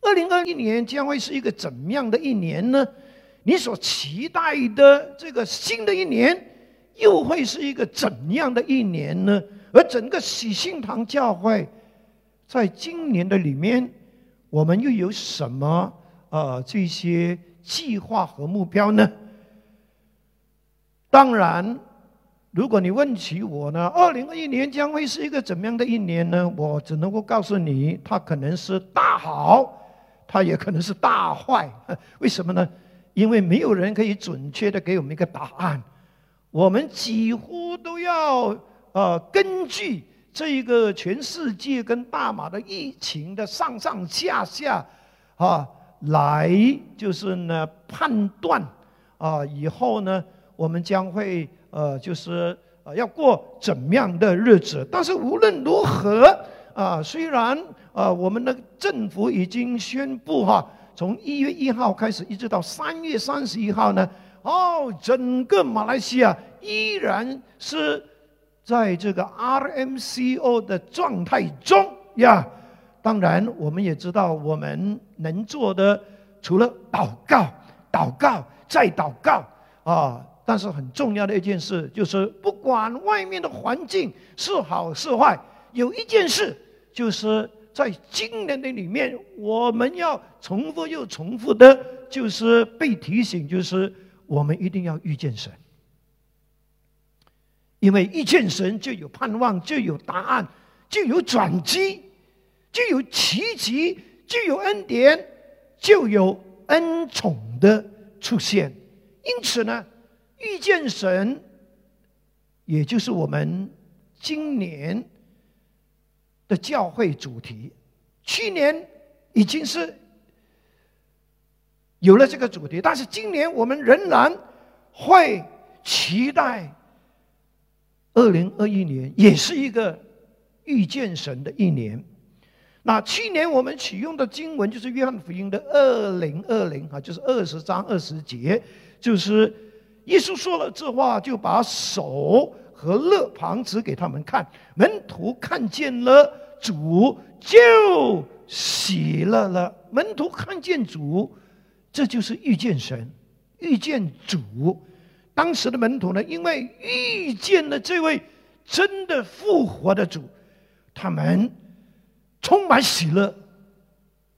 二零二一年将会是一个怎样的一年呢？你所期待的这个新的一年，又会是一个怎样的一年呢？而整个喜信堂教会，在今年的里面，我们又有什么呃这些计划和目标呢？当然，如果你问起我呢，二零二一年将会是一个怎么样的一年呢？我只能够告诉你，它可能是大好，它也可能是大坏。为什么呢？因为没有人可以准确的给我们一个答案，我们几乎都要呃根据这一个全世界跟大马的疫情的上上下下啊来就是呢判断啊以后呢我们将会呃就是呃要过怎么样的日子？但是无论如何啊，虽然啊我们的政府已经宣布哈。从一月一号开始，一直到三月三十一号呢，哦，整个马来西亚依然是在这个 RMCO 的状态中呀。当然，我们也知道，我们能做的除了祷告、祷告再祷告啊。但是很重要的一件事就是，不管外面的环境是好是坏，有一件事就是。在今年的里面，我们要重复又重复的，就是被提醒，就是我们一定要遇见神，因为遇见神就有盼望，就有答案，就有转机，就有奇迹，就有恩典，就有恩宠的出现。因此呢，遇见神，也就是我们今年。的教会主题，去年已经是有了这个主题，但是今年我们仍然会期待二零二一年也是一个遇见神的一年。那去年我们启用的经文就是约翰福音的二零二零啊，就是二十章二十节，就是耶稣说了这话，就把手。和乐旁指给他们看，门徒看见了主就喜乐了。门徒看见主，这就是遇见神，遇见主。当时的门徒呢，因为遇见了这位真的复活的主，他们充满喜乐。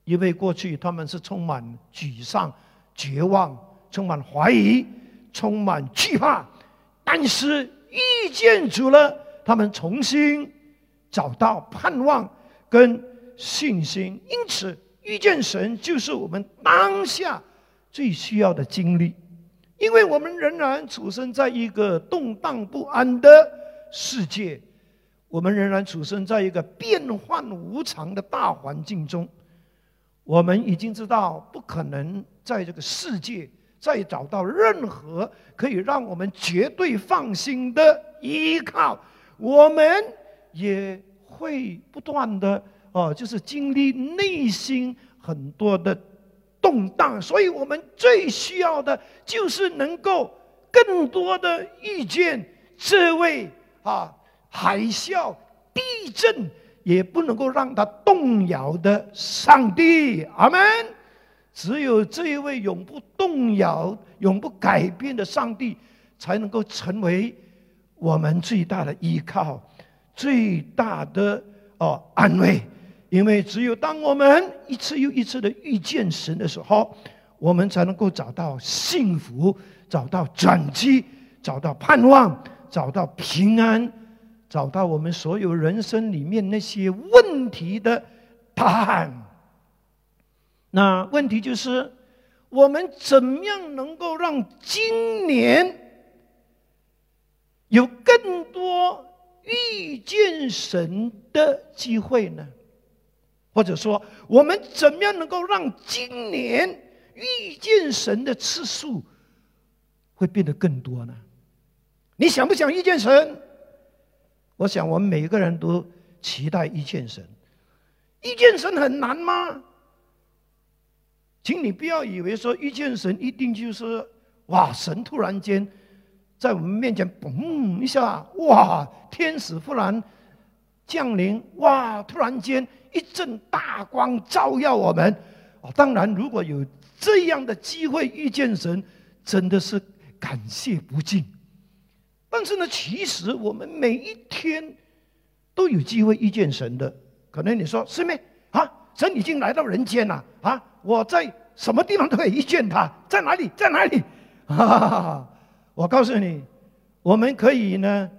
因为过去他们是充满沮丧、绝望，充满怀疑，充满惧怕，但是。遇见主了，他们重新找到盼望跟信心。因此，遇见神就是我们当下最需要的经历，因为我们仍然处身在一个动荡不安的世界，我们仍然处身在一个变幻无常的大环境中。我们已经知道，不可能在这个世界。再找到任何可以让我们绝对放心的依靠，我们也会不断的哦，就是经历内心很多的动荡，所以我们最需要的就是能够更多的遇见这位啊，海啸、地震也不能够让他动摇的上帝。阿门。只有这一位永不动摇、永不改变的上帝，才能够成为我们最大的依靠、最大的哦安慰。因为只有当我们一次又一次的遇见神的时候，我们才能够找到幸福、找到转机、找到盼望、找到平安、找到我们所有人生里面那些问题的答案。那问题就是，我们怎么样能够让今年有更多遇见神的机会呢？或者说，我们怎么样能够让今年遇见神的次数会变得更多呢？你想不想遇见神？我想，我们每个人都期待遇见神。遇见神很难吗？请你不要以为说遇见神一定就是哇，神突然间在我们面前嘣一下，哇，天使忽然降临，哇，突然间一阵大光照耀我们，啊，当然如果有这样的机会遇见神，真的是感谢不尽。但是呢，其实我们每一天都有机会遇见神的。可能你说师妹啊，神已经来到人间了啊，我在什么地方都可以遇见他，在哪里，在哪里？哈 哈哈哈，我告诉你，我们可以呢，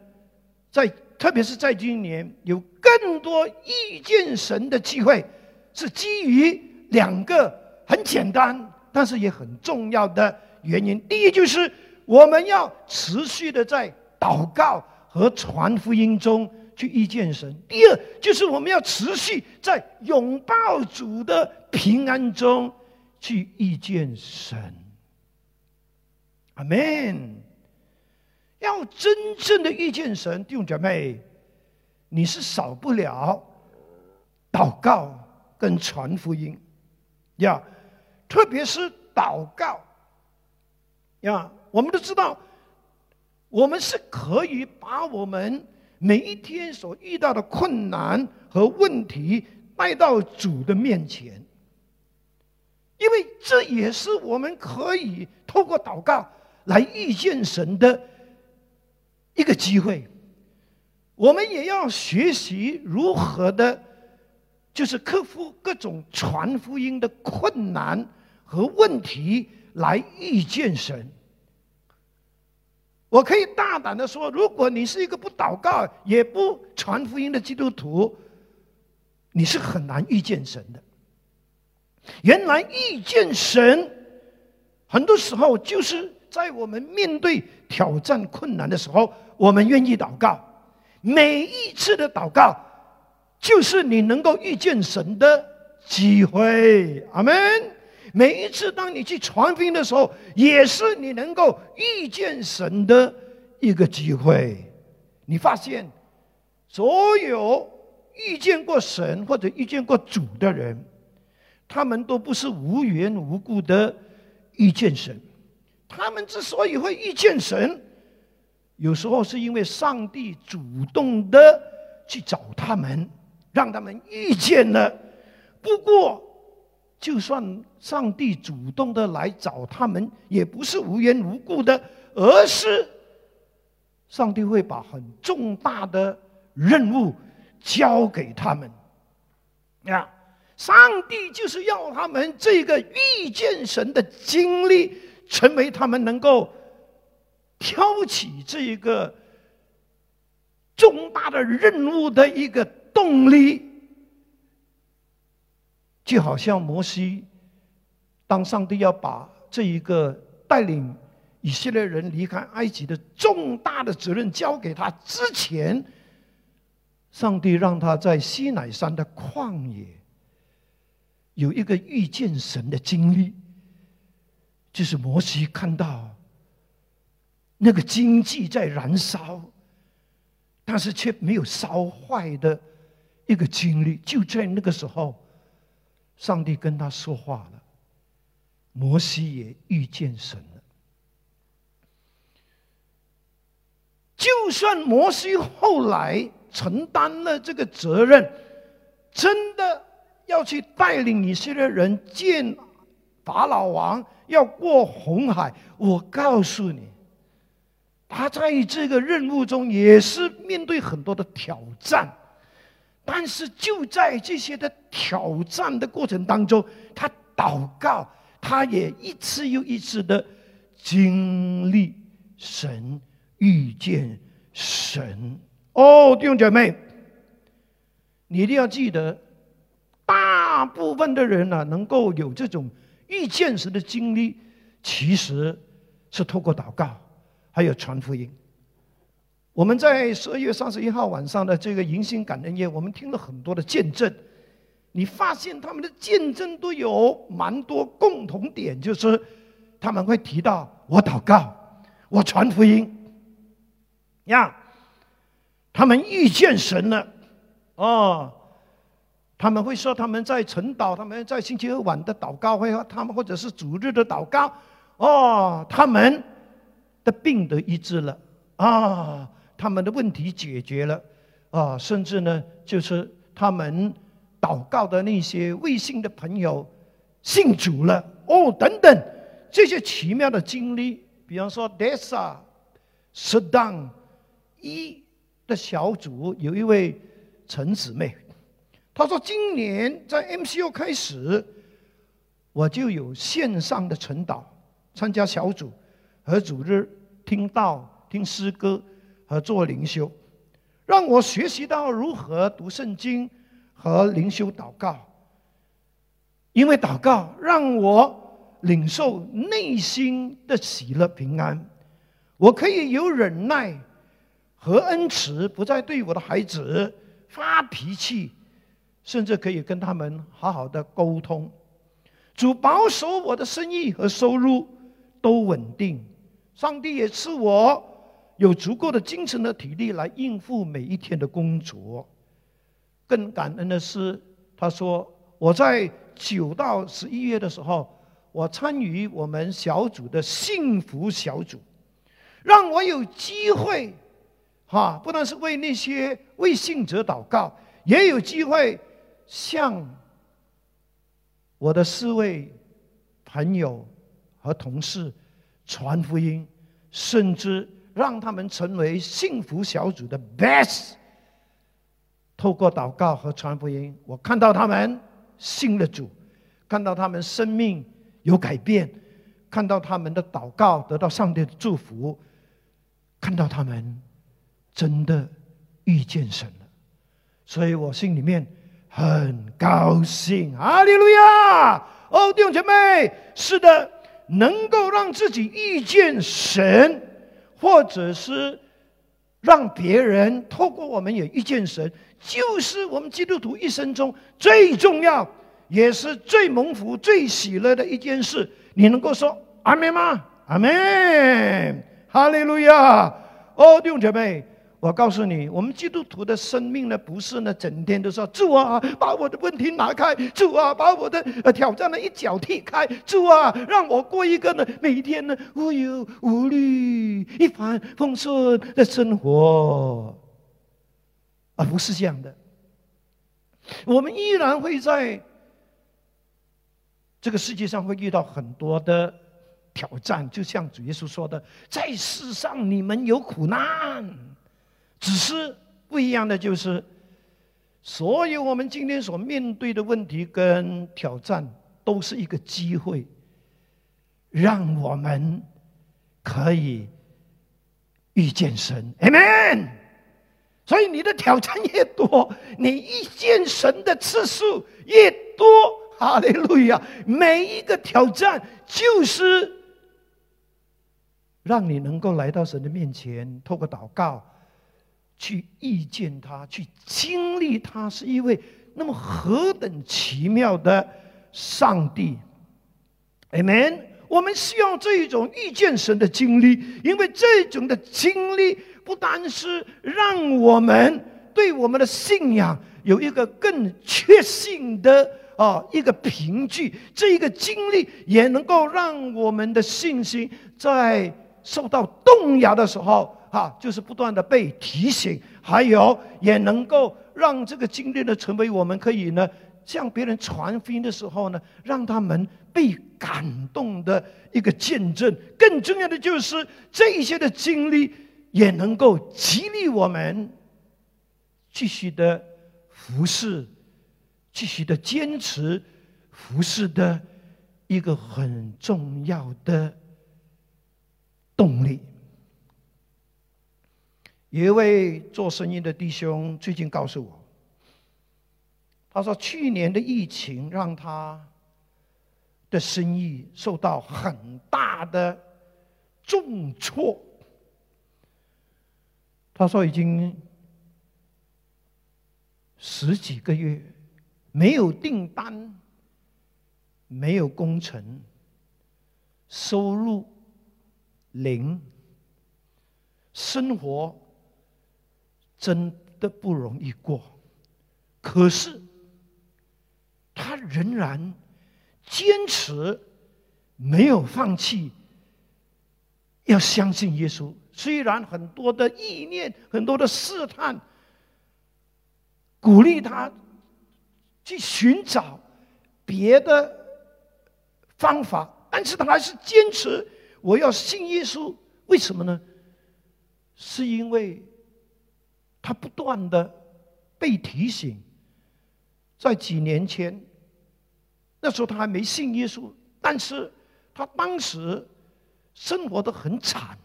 在特别是在今年有更多遇见神的机会，是基于两个很简单，但是也很重要的原因。第一，就是我们要持续的在祷告和传福音中去遇见神；第二，就是我们要持续在拥抱主的平安中去遇见神。阿门！要真正的遇见神，弟兄姐妹，你是少不了祷告跟传福音呀。特别是祷告呀，我们都知道，我们是可以把我们每一天所遇到的困难和问题带到主的面前，因为这也是我们可以透过祷告。来遇见神的一个机会，我们也要学习如何的，就是克服各种传福音的困难和问题，来遇见神。我可以大胆的说，如果你是一个不祷告也不传福音的基督徒，你是很难遇见神的。原来遇见神，很多时候就是。在我们面对挑战困难的时候，我们愿意祷告。每一次的祷告，就是你能够遇见神的机会。阿门。每一次当你去传福音的时候，也是你能够遇见神的一个机会。你发现，所有遇见过神或者遇见过主的人，他们都不是无缘无故的遇见神。他们之所以会遇见神，有时候是因为上帝主动的去找他们，让他们遇见了。不过，就算上帝主动的来找他们，也不是无缘无故的，而是上帝会把很重大的任务交给他们。呀，上帝就是要他们这个遇见神的经历。成为他们能够挑起这一个重大的任务的一个动力，就好像摩西，当上帝要把这一个带领以色列人离开埃及的重大的责任交给他之前，上帝让他在西乃山的旷野有一个遇见神的经历。就是摩西看到那个经济在燃烧，但是却没有烧坏的一个经历。就在那个时候，上帝跟他说话了，摩西也遇见神了。就算摩西后来承担了这个责任，真的要去带领以色列人见法老王。要过红海，我告诉你，他在这个任务中也是面对很多的挑战，但是就在这些的挑战的过程当中，他祷告，他也一次又一次的经历神，遇见神。哦，弟兄姐妹，你一定要记得，大部分的人呢，能够有这种。遇见时的经历，其实是透过祷告，还有传福音。我们在十二月三十一号晚上的这个迎新感恩夜，我们听了很多的见证。你发现他们的见证都有蛮多共同点，就是他们会提到我祷告，我传福音，呀，他们遇见神了，哦。他们会说他们在晨祷，他们在星期二晚的祷告会，他们或者是主日的祷告，哦，他们的病得医治了啊，他们的问题解决了啊，甚至呢，就是他们祷告的那些未信的朋友，信主了哦，等等这些奇妙的经历，比方说 Dessa、Sudan 一的小组有一位陈姊妹，她说今年在 MCU 开始，我就有线上的晨祷，参加小组和主日听到、听诗歌和做灵修，让我学习到如何读圣经和灵修祷告。因为祷告让我领受内心的喜乐平安，我可以有忍耐和恩慈，不再对我的孩子发脾气，甚至可以跟他们好好的沟通。主保守我的生意和收入都稳定，上帝也赐我有足够的精神和体力来应付每一天的工作。更感恩的是，他说我在。九到十一月的时候，我参与我们小组的幸福小组，让我有机会，哈，不但是为那些为信者祷告，也有机会向我的四位朋友和同事传福音，甚至让他们成为幸福小组的 best。透过祷告和传福音，我看到他们。信了主，看到他们生命有改变，看到他们的祷告得到上帝的祝福，看到他们真的遇见神了，所以我心里面很高兴。阿利路亚！哦，弟兄姐妹，是的，能够让自己遇见神，或者是让别人透过我们也遇见神。就是我们基督徒一生中最重要，也是最蒙福、最喜乐的一件事。你能够说阿门吗？阿门，哈利路亚！哦，弟兄姐妹，我告诉你，我们基督徒的生命呢，不是呢，整天都说主啊，把我的问题拿开；主啊，把我的呃挑战的一脚踢开；主啊，让我过一个呢，每天呢无忧无虑、一帆风顺的生活。而不是这样的，我们依然会在这个世界上会遇到很多的挑战，就像主耶稣说的：“在世上你们有苦难，只是不一样的就是，所有我们今天所面对的问题跟挑战，都是一个机会，让我们可以遇见神。” Amen。所以你的挑战越多，你遇见神的次数越多。哈利路亚！每一个挑战就是让你能够来到神的面前，透过祷告去遇见他，去经历他是一位那么何等奇妙的上帝。Amen。我们需要这一种遇见神的经历，因为这种的经历。不单是让我们对我们的信仰有一个更确信的啊一个凭据，这一个经历也能够让我们的信心在受到动摇的时候，哈，就是不断的被提醒，还有也能够让这个经历呢成为我们可以呢向别人传福音的时候呢，让他们被感动的一个见证。更重要的就是这一些的经历。也能够激励我们继续的服侍，继续的坚持服侍的一个很重要的动力。有一位做生意的弟兄最近告诉我，他说去年的疫情让他的生意受到很大的重挫。他说：“已经十几个月没有订单，没有工程，收入零，生活真的不容易过。可是他仍然坚持，没有放弃，要相信耶稣。”虽然很多的意念、很多的试探，鼓励他去寻找别的方法，但是他还是坚持我要信耶稣。为什么呢？是因为他不断的被提醒，在几年前，那时候他还没信耶稣，但是他当时生活的很惨，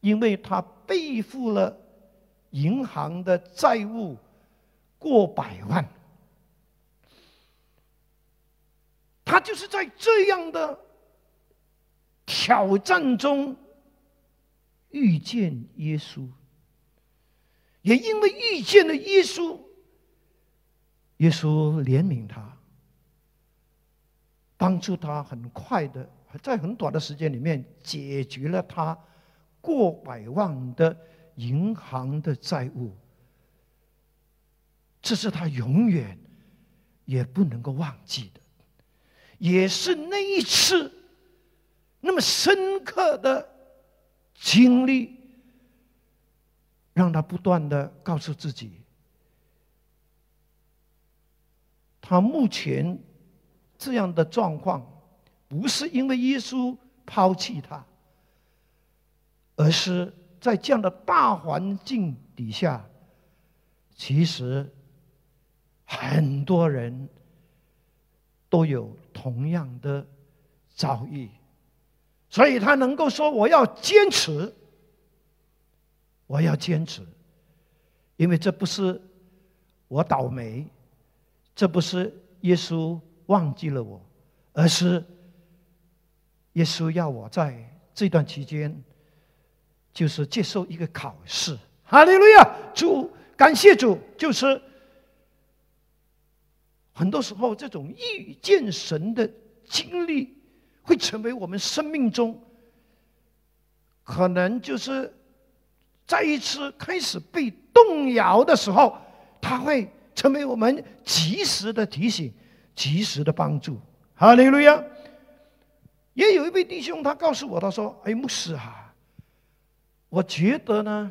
因为他背负了银行的债务过百万。他就是在这样的挑战中遇见耶稣，也因为遇见了耶稣，耶稣怜悯他，帮助他很快的在很短的时间里面解决了他过百万的银行的债务，这是他永远也不能够忘记的。也是那一次那么深刻的经历，让他不断的告诉自己，他目前这样的状况，不是因为耶稣抛弃他，而是在这样的大环境底下，其实很多人。都有同样的遭遇，所以他能够说：“我要坚持，我要坚持，因为这不是我倒霉，这不是耶稣忘记了我，而是耶稣要我在这段期间，就是接受一个考试。”哈利路亚！主，感谢主，就是。很多时候，这种遇见神的经历，会成为我们生命中可能就是再一次开始被动摇的时候，它会成为我们及时的提醒、及时的帮助。哈利路亚！也有一位弟兄，他告诉我，他说：“哎，牧师啊，我觉得呢，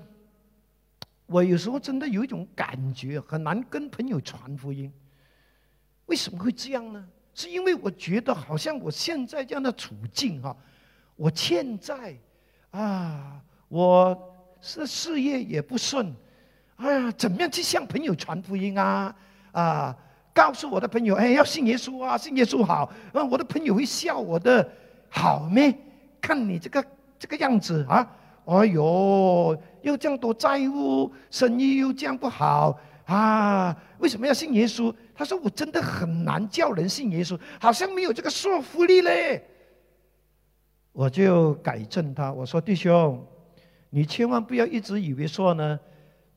我有时候真的有一种感觉，很难跟朋友传福音。”为什么会这样呢？是因为我觉得好像我现在这样的处境哈，我欠债啊，我是事业也不顺，哎呀，怎么样去向朋友传福音啊？啊，告诉我的朋友，哎，要信耶稣啊，信耶稣好。啊，我的朋友会笑我的，好咩？看你这个这个样子啊，哎呦，又这样多债务，生意又这样不好啊，为什么要信耶稣？他说：“我真的很难叫人信耶稣，好像没有这个说服力嘞。”我就改正他，我说：“弟兄，你千万不要一直以为说呢，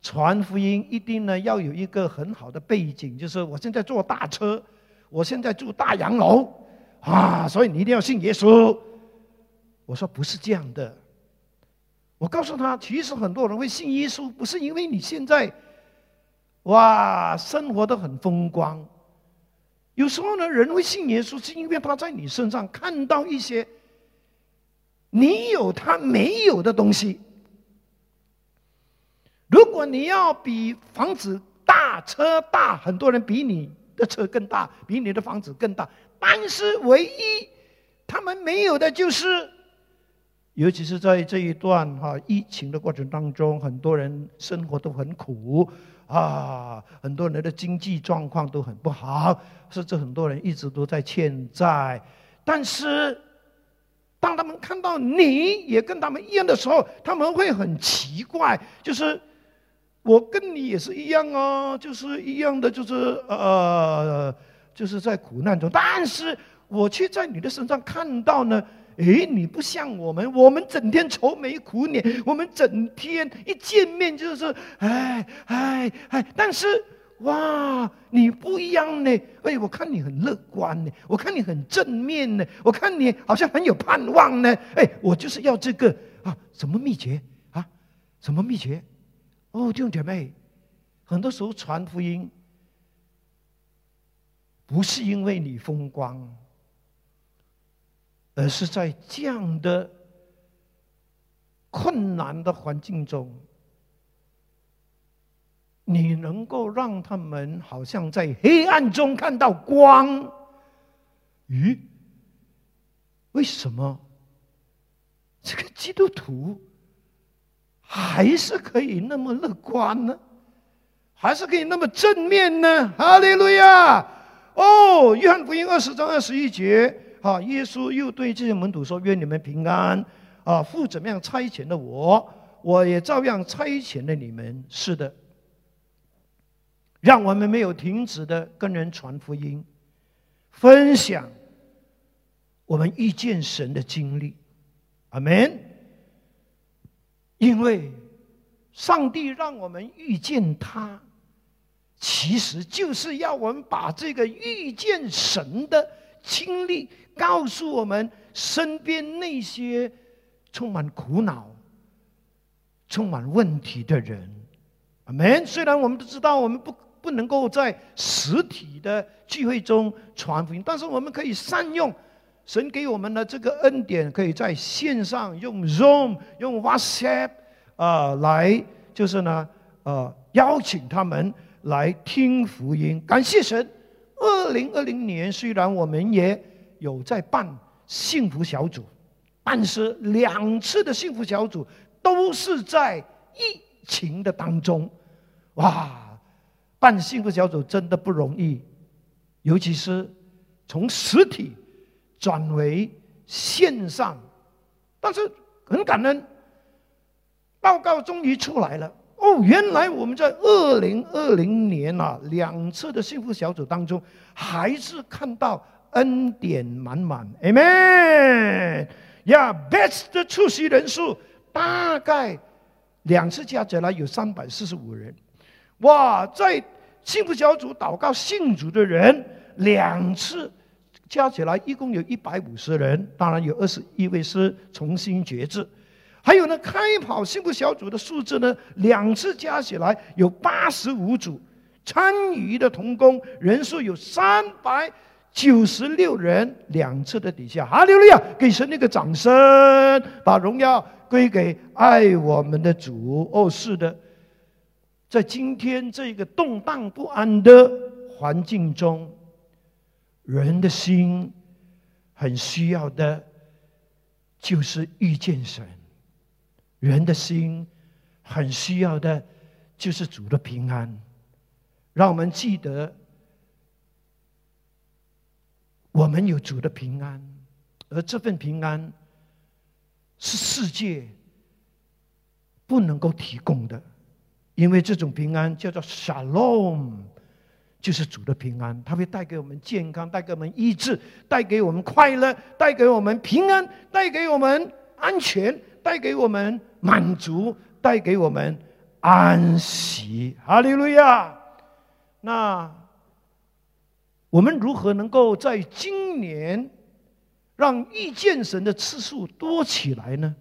传福音一定呢要有一个很好的背景，就是我现在坐大车，我现在住大洋楼啊，所以你一定要信耶稣。”我说：“不是这样的。”我告诉他，其实很多人会信耶稣，不是因为你现在。哇，生活的很风光。有时候呢，人会信耶稣，是因为他在你身上看到一些你有他没有的东西。如果你要比房子大、车大，很多人比你的车更大，比你的房子更大。但是唯一他们没有的就是，尤其是在这一段哈疫情的过程当中，很多人生活都很苦。啊，很多人的经济状况都很不好，甚至很多人一直都在欠债。但是，当他们看到你也跟他们一样的时候，他们会很奇怪，就是我跟你也是一样哦，就是一样的，就是呃，就是在苦难中，但是我却在你的身上看到呢。哎，你不像我们，我们整天愁眉苦脸，我们整天一见面就是哎哎哎。但是哇，你不一样呢！哎，我看你很乐观呢，我看你很正面呢，我看你好像很有盼望呢。哎，我就是要这个啊！什么秘诀啊？什么秘诀？哦，弟兄姐妹，很多时候传福音不是因为你风光。而是在这样的困难的环境中，你能够让他们好像在黑暗中看到光。咦，为什么这个基督徒还是可以那么乐观呢？还是可以那么正面呢？哈利路亚！哦，约翰福音二十章二十一节，啊，耶稣又对这些门徒说：“愿你们平安！啊，父怎么样差遣了我，我也照样差遣了你们。”是的，让我们没有停止的跟人传福音，分享我们遇见神的经历。阿门。因为上帝让我们遇见他。其实就是要我们把这个遇见神的经历告诉我们身边那些充满苦恼、充满问题的人。阿门。虽然我们都知道我们不不能够在实体的聚会中传福音，但是我们可以善用神给我们的这个恩典，可以在线上用 Zoom、用 WhatsApp 啊来，就是呢呃邀请他们。来听福音，感谢神。二零二零年虽然我们也有在办幸福小组，但是两次的幸福小组都是在疫情的当中。哇，办幸福小组真的不容易，尤其是从实体转为线上，但是很感恩，报告终于出来了。哦，原来我们在二零二零年啊两次的幸福小组当中，还是看到恩典满满，Amen。呀，Best 的出席人数大概两次加起来有三百四十五人，哇，在幸福小组祷告信主的人两次加起来一共有一百五十人，当然有二十一位是重新决志。还有呢，开跑幸福小组的数字呢，两次加起来有八十五组，参与的童工人数有三百九十六人。两次的底下，哈利路亚，给神一个掌声，把荣耀归给爱我们的主。哦，是的，在今天这个动荡不安的环境中，人的心很需要的，就是遇见神。人的心很需要的，就是主的平安。让我们记得，我们有主的平安，而这份平安是世界不能够提供的，因为这种平安叫做 Shalom，就是主的平安，它会带给我们健康，带给我们医治，带给我们快乐，带给我们平安，带给我们安全。带给我们满足，带给我们安息，哈利路亚。那我们如何能够在今年让遇见神的次数多起来呢？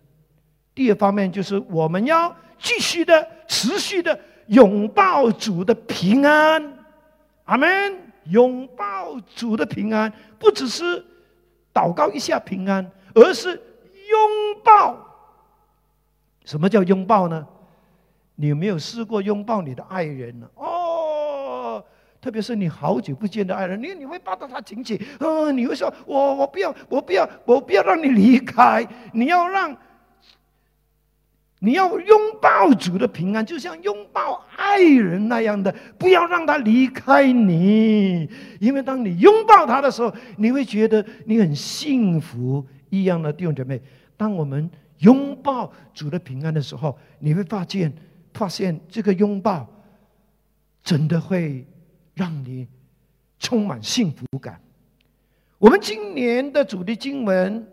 第二方面就是我们要继续的、持续的拥抱主的平安，阿门。拥抱主的平安，不只是祷告一下平安，而是拥抱。什么叫拥抱呢？你有没有试过拥抱你的爱人呢？哦，特别是你好久不见的爱人，你你会抱到他紧紧，嗯，你会说：“我我不要，我不要，我不要让你离开。”你要让，你要拥抱主的平安，就像拥抱爱人那样的，不要让他离开你。因为当你拥抱他的时候，你会觉得你很幸福一样的弟兄姐妹。当我们拥抱主的平安的时候，你会发现，发现这个拥抱真的会让你充满幸福感。我们今年的主题经文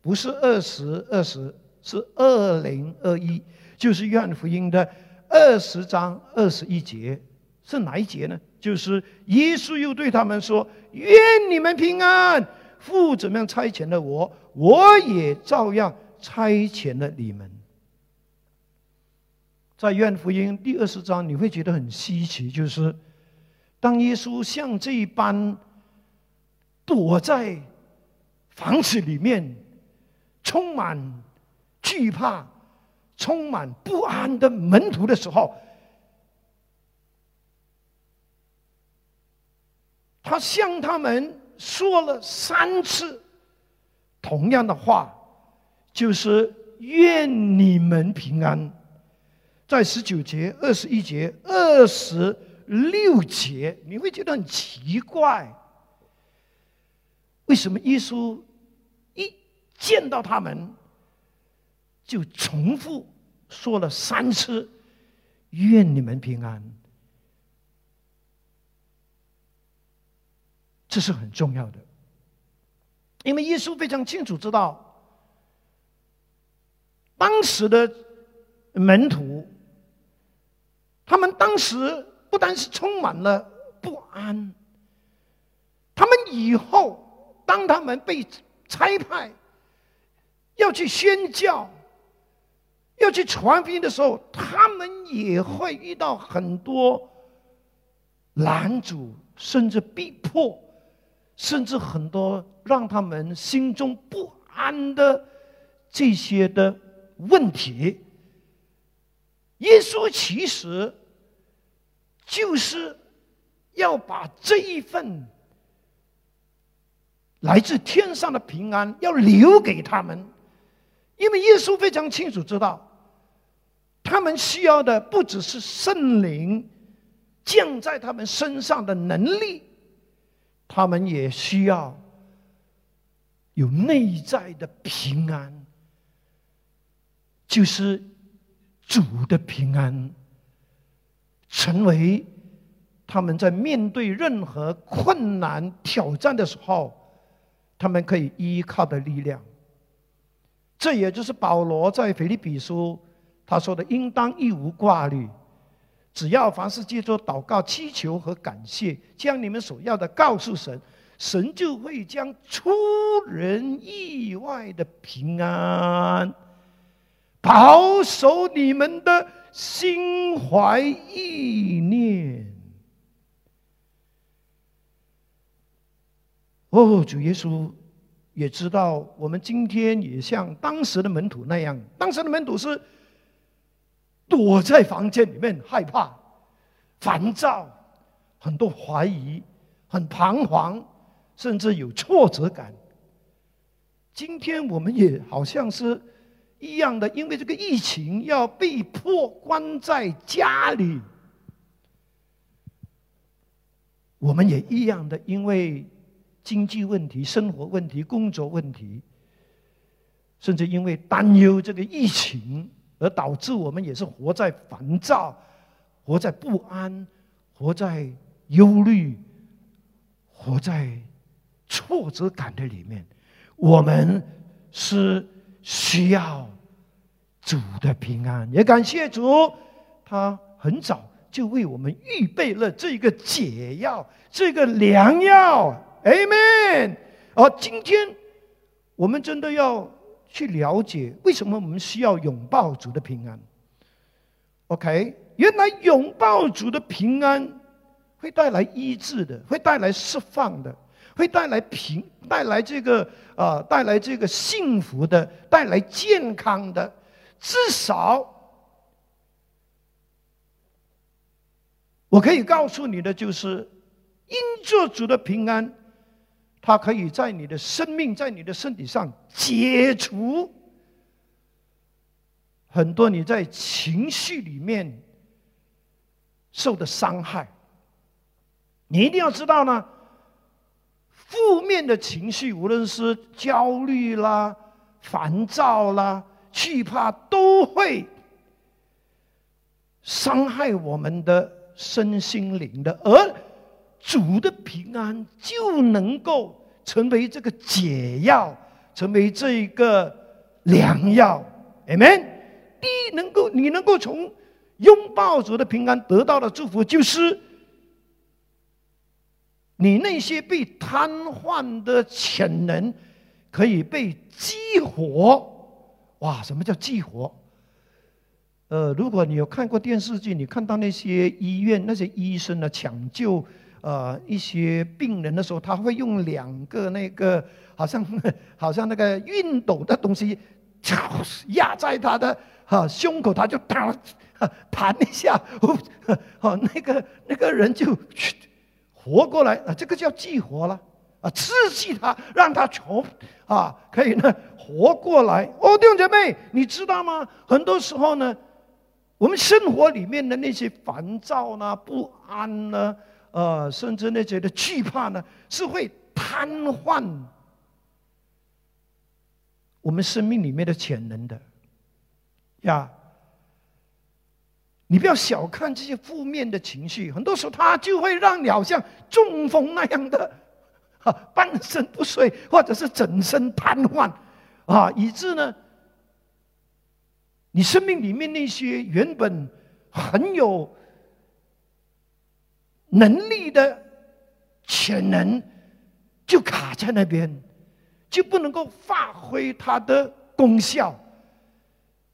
不是二十二十，是二零二一，就是愿福音的二十章二十一节，是哪一节呢？就是耶稣又对他们说：“愿你们平安！父怎么样差遣了我，我也照样。”差遣了你们，在愿福音第二十章，你会觉得很稀奇，就是当耶稣像这一般躲在房子里面，充满惧怕、充满不安的门徒的时候，他向他们说了三次。同样的话，就是愿你们平安。在十九节、二十一节、二十六节，你会觉得很奇怪，为什么耶稣一见到他们，就重复说了三次“愿你们平安”？这是很重要的，因为耶稣非常清楚知道，当时的门徒，他们当时不单是充满了不安，他们以后当他们被差派要去宣教、要去传福音的时候，他们也会遇到很多拦阻，甚至逼迫。甚至很多让他们心中不安的这些的问题，耶稣其实就是要把这一份来自天上的平安要留给他们，因为耶稣非常清楚知道，他们需要的不只是圣灵降在他们身上的能力。他们也需要有内在的平安，就是主的平安，成为他们在面对任何困难挑战的时候，他们可以依靠的力量。这也就是保罗在腓立比书他说的：“应当一无挂虑。”只要凡事借着祷告、祈求和感谢，将你们所要的告诉神，神就会将出人意外的平安保守你们的心怀意念。哦，主耶稣也知道，我们今天也像当时的门徒那样，当时的门徒是。躲在房间里面，害怕、烦躁，很多怀疑，很彷徨，甚至有挫折感。今天我们也好像是一样的，因为这个疫情要被迫关在家里，我们也一样的，因为经济问题、生活问题、工作问题，甚至因为担忧这个疫情。而导致我们也是活在烦躁、活在不安、活在忧虑、活在挫折感的里面。我们是需要主的平安，也感谢主，他很早就为我们预备了这个解药、这个良药。Amen。而今天我们真的要。去了解为什么我们需要拥抱主的平安？OK，原来拥抱主的平安会带来医治的，会带来释放的，会带来平，带来这个啊，带来这个幸福的，带来健康的。至少，我可以告诉你的就是，因着主的平安。它可以在你的生命，在你的身体上解除很多你在情绪里面受的伤害。你一定要知道呢，负面的情绪，无论是焦虑啦、烦躁啦、惧怕，都会伤害我们的身心灵的，而。主的平安就能够成为这个解药，成为这一个良药。Amen。第一，能够你能够从拥抱主的平安得到的祝福，就是你那些被瘫痪的潜能可以被激活。哇，什么叫激活？呃，如果你有看过电视剧，你看到那些医院那些医生呢，抢救。呃，一些病人的时候，他会用两个那个好像 好像那个熨斗的东西，压在他的哈胸口，他就弹弹一下，哦，那个那个人就活过来啊，这个叫激活了。啊，刺激他，让他从啊，可以呢活过来。哦，弟兄姐妹，你知道吗？很多时候呢，我们生活里面的那些烦躁呢、不安呢，呃，甚至那些的惧怕呢，是会瘫痪我们生命里面的潜能的呀。你不要小看这些负面的情绪，很多时候它就会让你好像中风那样的，啊，半身不遂，或者是整身瘫痪，啊，以致呢，你生命里面那些原本很有能力的潜能，就卡在那边，就不能够发挥它的功效，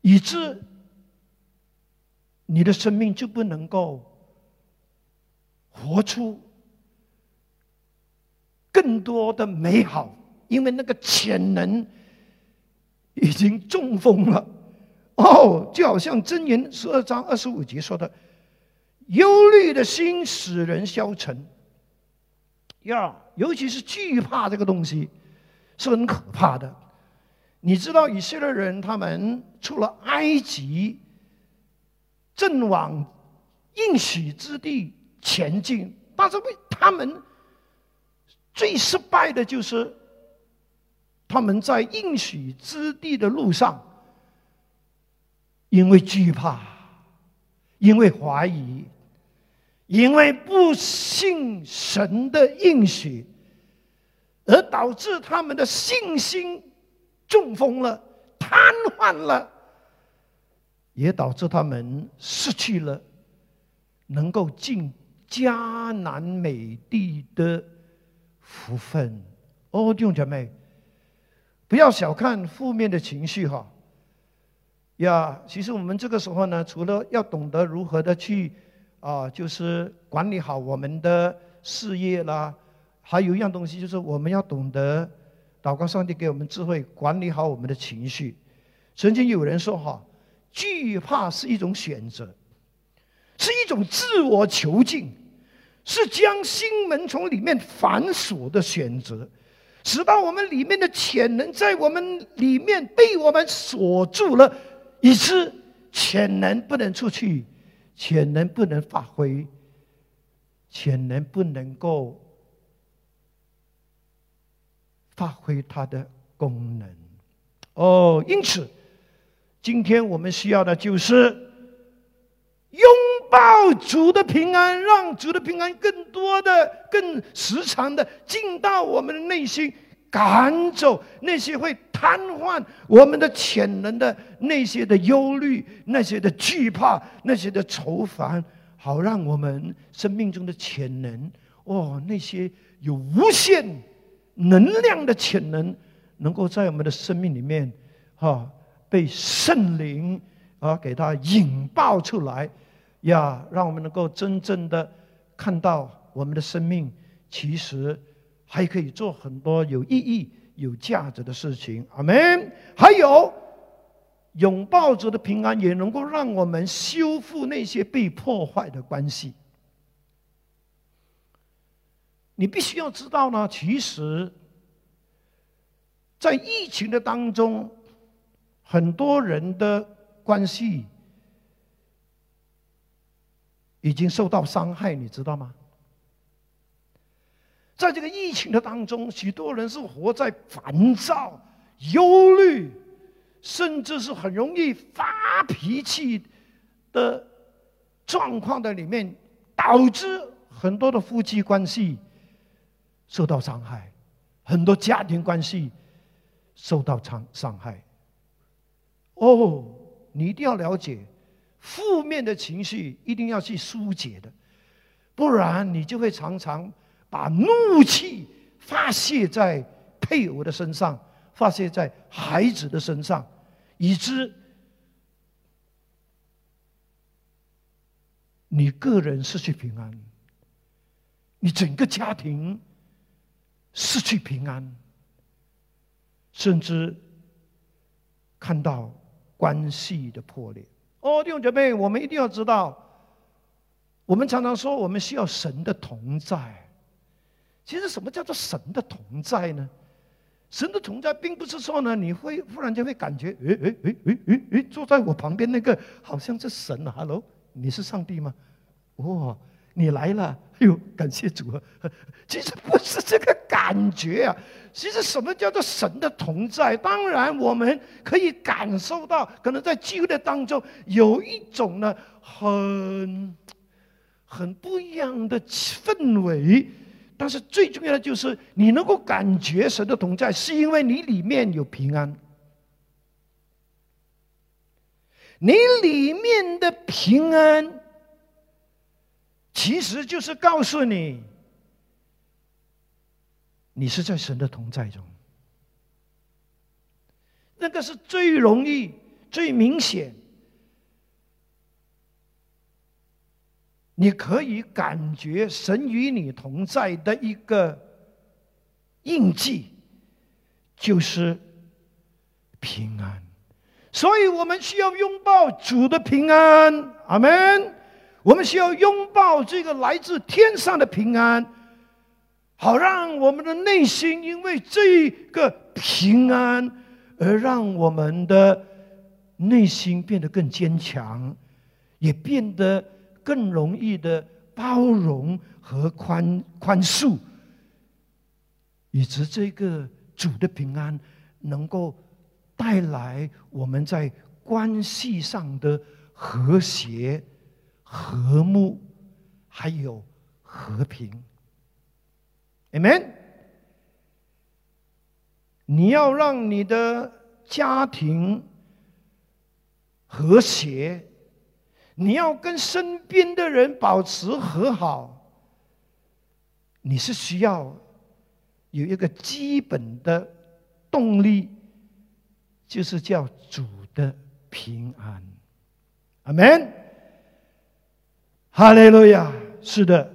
以致。你的生命就不能够活出更多的美好，因为那个潜能已经中风了。哦，就好像箴言十二章二十五节说的：“忧虑的心使人消沉。”呀，尤其是惧怕这个东西是很可怕的。你知道以色列人他们出了埃及。正往应许之地前进，但是为他们最失败的就是他们在应许之地的路上，因为惧怕，因为怀疑，因为不信神的应许，而导致他们的信心中风了，瘫痪了。也导致他们失去了能够进迦南美地的福分。哦，弟兄姐妹，不要小看负面的情绪哈。呀，其实我们这个时候呢，除了要懂得如何的去啊，就是管理好我们的事业啦，还有一样东西就是我们要懂得祷告，上帝给我们智慧，管理好我们的情绪。曾经有人说哈。惧怕是一种选择，是一种自我囚禁，是将心门从里面反锁的选择，使到我们里面的潜能在我们里面被我们锁住了，以致潜能不能出去，潜能不能发挥，潜能不能够发挥它的功能。哦，因此。今天我们需要的就是拥抱主的平安，让主的平安更多的、更时常的进到我们的内心，赶走那些会瘫痪我们的潜能的那些的忧虑、那些的惧怕、那些的愁烦，好让我们生命中的潜能，哦，那些有无限能量的潜能，能够在我们的生命里面，哈。被圣灵啊给他引爆出来呀，让我们能够真正的看到我们的生命其实还可以做很多有意义、有价值的事情。阿门。还有拥抱着的平安，也能够让我们修复那些被破坏的关系。你必须要知道呢，其实，在疫情的当中。很多人的关系已经受到伤害，你知道吗？在这个疫情的当中，许多人是活在烦躁、忧虑，甚至是很容易发脾气的状况的里面，导致很多的夫妻关系受到伤害，很多家庭关系受到伤伤害。哦，你一定要了解，负面的情绪一定要去疏解的，不然你就会常常把怒气发泄在配偶的身上，发泄在孩子的身上，以致你个人失去平安，你整个家庭失去平安，甚至看到。关系的破裂哦，弟兄姐妹，我们一定要知道，我们常常说我们需要神的同在。其实什么叫做神的同在呢？神的同在，并不是说呢，你会忽然间会感觉，诶诶诶诶诶诶，坐在我旁边那个好像是神啊！Hello，你是上帝吗？哇，你来了！哎呦，感谢主啊！其实不是这个感觉啊，其实什么叫做神的同在？当然，我们可以感受到，可能在聚会的当中有一种呢，很很不一样的氛围。但是最重要的就是，你能够感觉神的同在，是因为你里面有平安。你里面的平安，其实就是告诉你，你是在神的同在中。那个是最容易、最明显。你可以感觉神与你同在的一个印记，就是平安。所以我们需要拥抱主的平安，阿门。我们需要拥抱这个来自天上的平安，好让我们的内心因为这个平安而让我们的内心变得更坚强，也变得。更容易的包容和宽宽恕，以及这个主的平安，能够带来我们在关系上的和谐、和睦，还有和平。Amen。你要让你的家庭和谐。你要跟身边的人保持和好，你是需要有一个基本的动力，就是叫主的平安。阿门。哈利路亚。是的，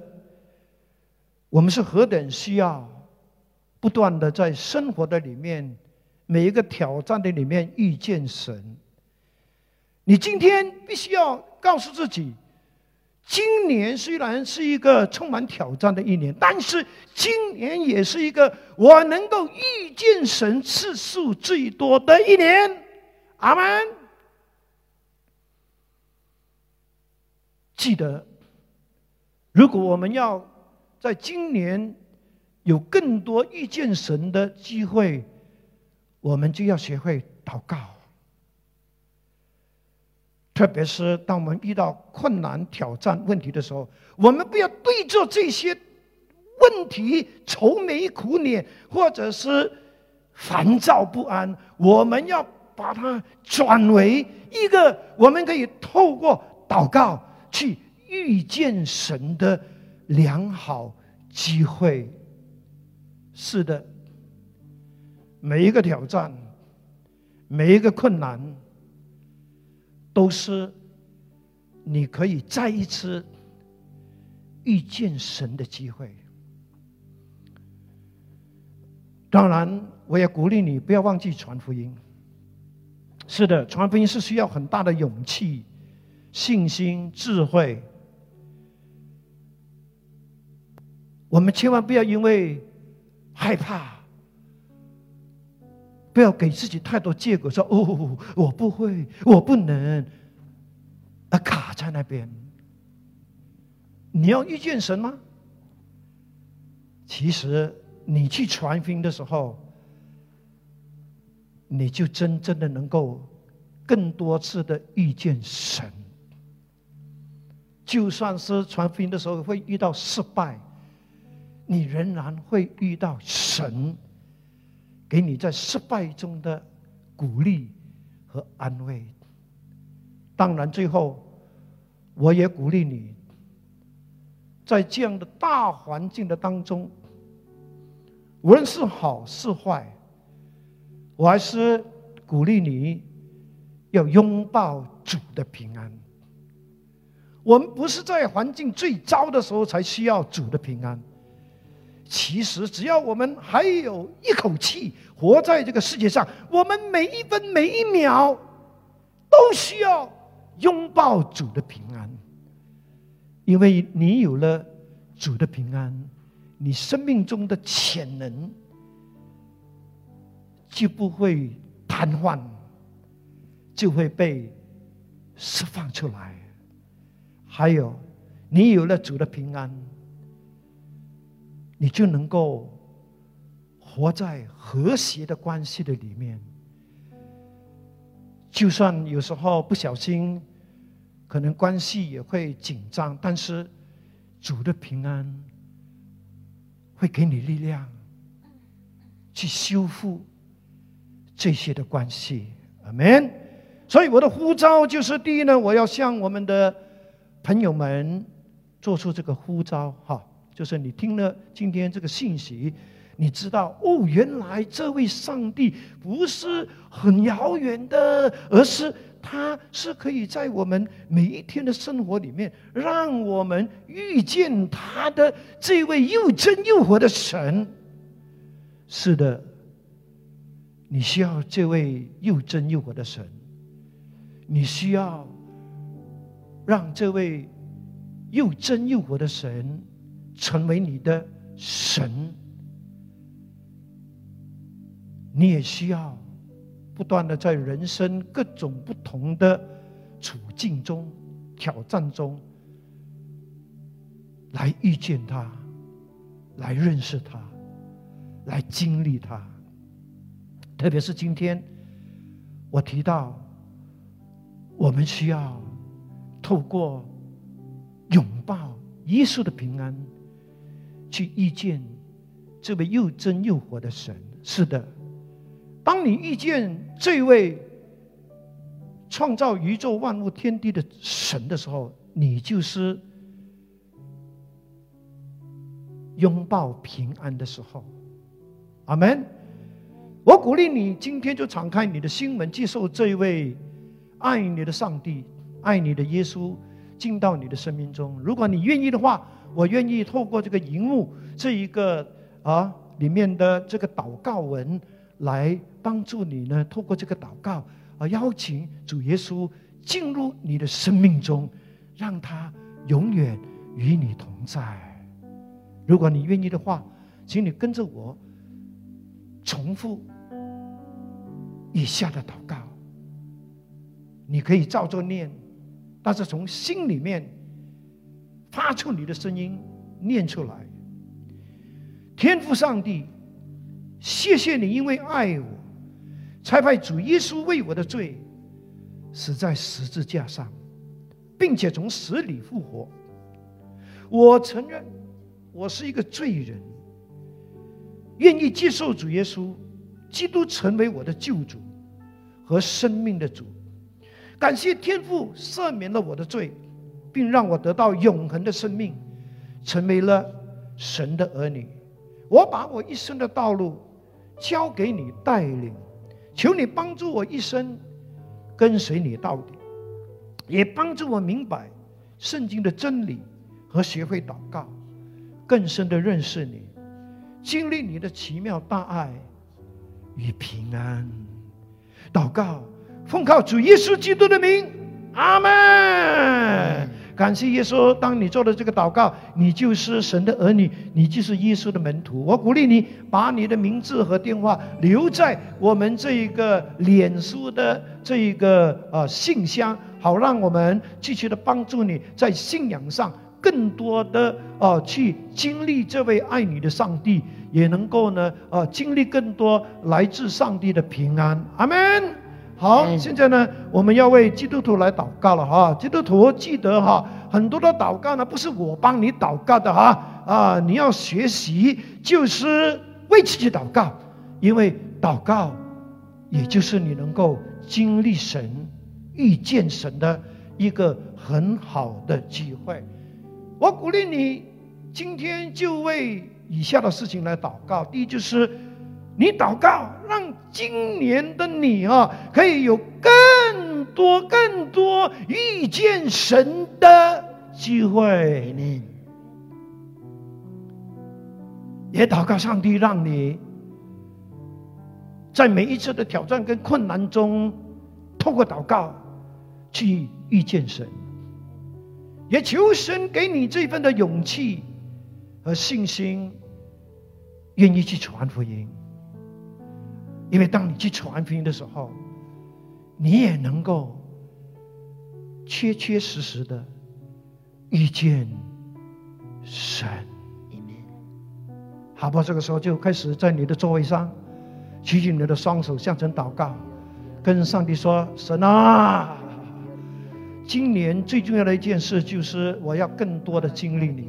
我们是何等需要不断的在生活的里面，每一个挑战的里面遇见神。你今天必须要告诉自己，今年虽然是一个充满挑战的一年，但是今年也是一个我能够遇见神次数最多的一年。阿门。记得，如果我们要在今年有更多遇见神的机会，我们就要学会祷告。特别是当我们遇到困难、挑战、问题的时候，我们不要对着这些问题愁眉苦脸，或者是烦躁不安。我们要把它转为一个我们可以透过祷告去遇见神的良好机会。是的，每一个挑战，每一个困难。都是你可以再一次遇见神的机会。当然，我也鼓励你不要忘记传福音。是的，传福音是需要很大的勇气、信心、智慧。我们千万不要因为害怕。不要给自己太多借口，说哦，我不会，我不能，啊，卡在那边。你要遇见神吗？其实你去传福音的时候，你就真正的能够更多次的遇见神。就算是传福音的时候会遇到失败，你仍然会遇到神。给你在失败中的鼓励和安慰。当然，最后我也鼓励你，在这样的大环境的当中，无论是好是坏，我还是鼓励你要拥抱主的平安。我们不是在环境最糟的时候才需要主的平安。其实，只要我们还有一口气活在这个世界上，我们每一分每一秒都需要拥抱主的平安。因为你有了主的平安，你生命中的潜能就不会瘫痪，就会被释放出来。还有，你有了主的平安，你就能够活在和谐的关系的里面。就算有时候不小心，可能关系也会紧张，但是主的平安会给你力量，去修复这些的关系。阿门。所以我的呼召就是：第一呢，我要向我们的朋友们做出这个呼召，哈，就是你听了今天这个信息。你知道哦，原来这位上帝不是很遥远的，而是他是可以在我们每一天的生活里面，让我们遇见他的这位又真又活的神。是的，你需要这位又真又活的神，你需要让这位又真又活的神成为你的神。你也需要不断的在人生各种不同的处境中、挑战中，来遇见他，来认识他，来经历他。特别是今天，我提到，我们需要透过拥抱耶稣的平安，去遇见这位又真又活的神。是的。当你遇见这位创造宇宙万物天地的神的时候，你就是拥抱平安的时候。阿门。我鼓励你今天就敞开你的心门，接受这位爱你的上帝、爱你的耶稣进到你的生命中。如果你愿意的话，我愿意透过这个荧幕这一个啊里面的这个祷告文。来帮助你呢？透过这个祷告啊，邀请主耶稣进入你的生命中，让他永远与你同在。如果你愿意的话，请你跟着我重复以下的祷告。你可以照着念，但是从心里面发出你的声音念出来。天父上帝。谢谢你，因为爱我，才派主耶稣为我的罪死在十字架上，并且从死里复活。我承认我是一个罪人，愿意接受主耶稣基督成为我的救主和生命的主。感谢天父赦免了我的罪，并让我得到永恒的生命，成为了神的儿女。我把我一生的道路。交给你带领，求你帮助我一生跟随你到底，也帮助我明白圣经的真理和学会祷告，更深的认识你，经历你的奇妙大爱与平安。祷告，奉靠主耶稣基督的名，阿门。感谢耶稣，当你做了这个祷告，你就是神的儿女，你就是耶稣的门徒。我鼓励你把你的名字和电话留在我们这一个脸书的这一个呃信箱，好让我们继续的帮助你在信仰上更多的呃去经历这位爱你的上帝，也能够呢呃经历更多来自上帝的平安。阿门。好，现在呢，我们要为基督徒来祷告了哈。基督徒记得哈，很多的祷告呢，不是我帮你祷告的哈啊，你要学习就是为自己祷告，因为祷告，也就是你能够经历神、遇见神的一个很好的机会。我鼓励你，今天就为以下的事情来祷告。第一就是。你祷告，让今年的你啊，可以有更多、更多遇见神的机会。你也祷告上帝，让你在每一次的挑战跟困难中，透过祷告去遇见神。也求神给你这份的勇气和信心，愿意去传福音。因为当你去传福音的时候，你也能够切切实实的遇见神。好吧，这个时候就开始在你的座位上举起你的双手，向神祷告，跟上帝说：“神啊，今年最重要的一件事就是我要更多的经历你，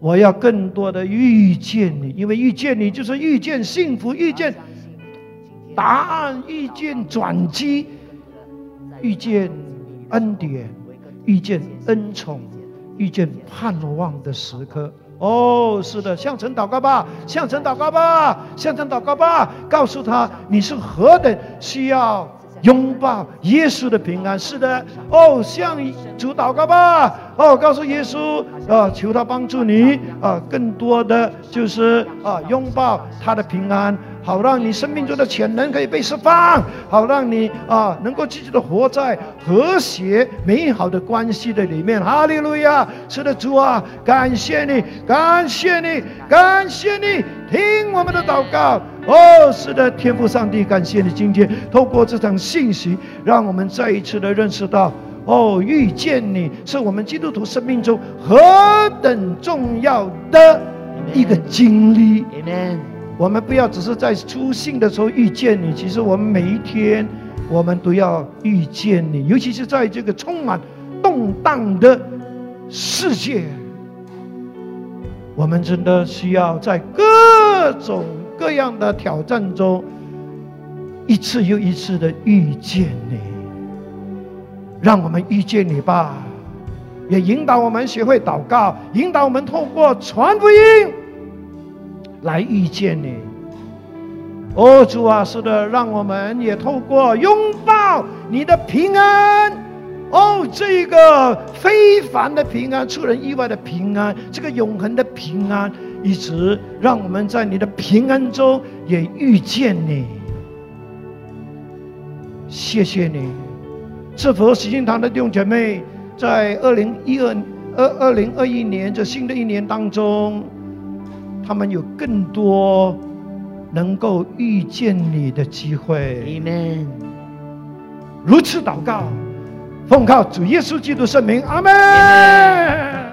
我要更多的遇见你，因为遇见你就是遇见幸福，遇见答案，遇见转机，遇见恩典，遇见恩宠，遇见盼望的时刻。”哦，是的，向神祷告吧，向神祷告吧，向神祷告吧，告诉他你是何等需要拥抱耶稣的平安。是的，哦，向主祷告吧，哦，告诉耶稣啊，求他帮助你啊，更多的就是啊，拥抱他的平安。好让你生命中的潜能可以被释放，好让你啊能够积极的活在和谐美好的关系的里面。哈利路亚！是的，主啊，感谢你，感谢你，感谢你，听我们的祷告。哦，是的，天父上帝，感谢你今天透过这场信息，让我们再一次的认识到，哦，遇见你是我们基督徒生命中何等重要的一个经历。Amen。我们不要只是在出信的时候遇见你，其实我们每一天，我们都要遇见你，尤其是在这个充满动荡的世界，我们真的需要在各种各样的挑战中，一次又一次的遇见你。让我们遇见你吧，也引导我们学会祷告，引导我们透过传福音。来遇见你，哦，主啊，是的，让我们也透过拥抱你的平安，哦，这个非凡的平安，出人意外的平安，这个永恒的平安，一直让我们在你的平安中也遇见你。谢谢你，是否喜庆堂的弟兄姐妹，在二零一二二二零二一年这新的一年当中。他们有更多能够遇见你的机会。Amen。如此祷告，奉靠主耶稣基督圣名，阿门。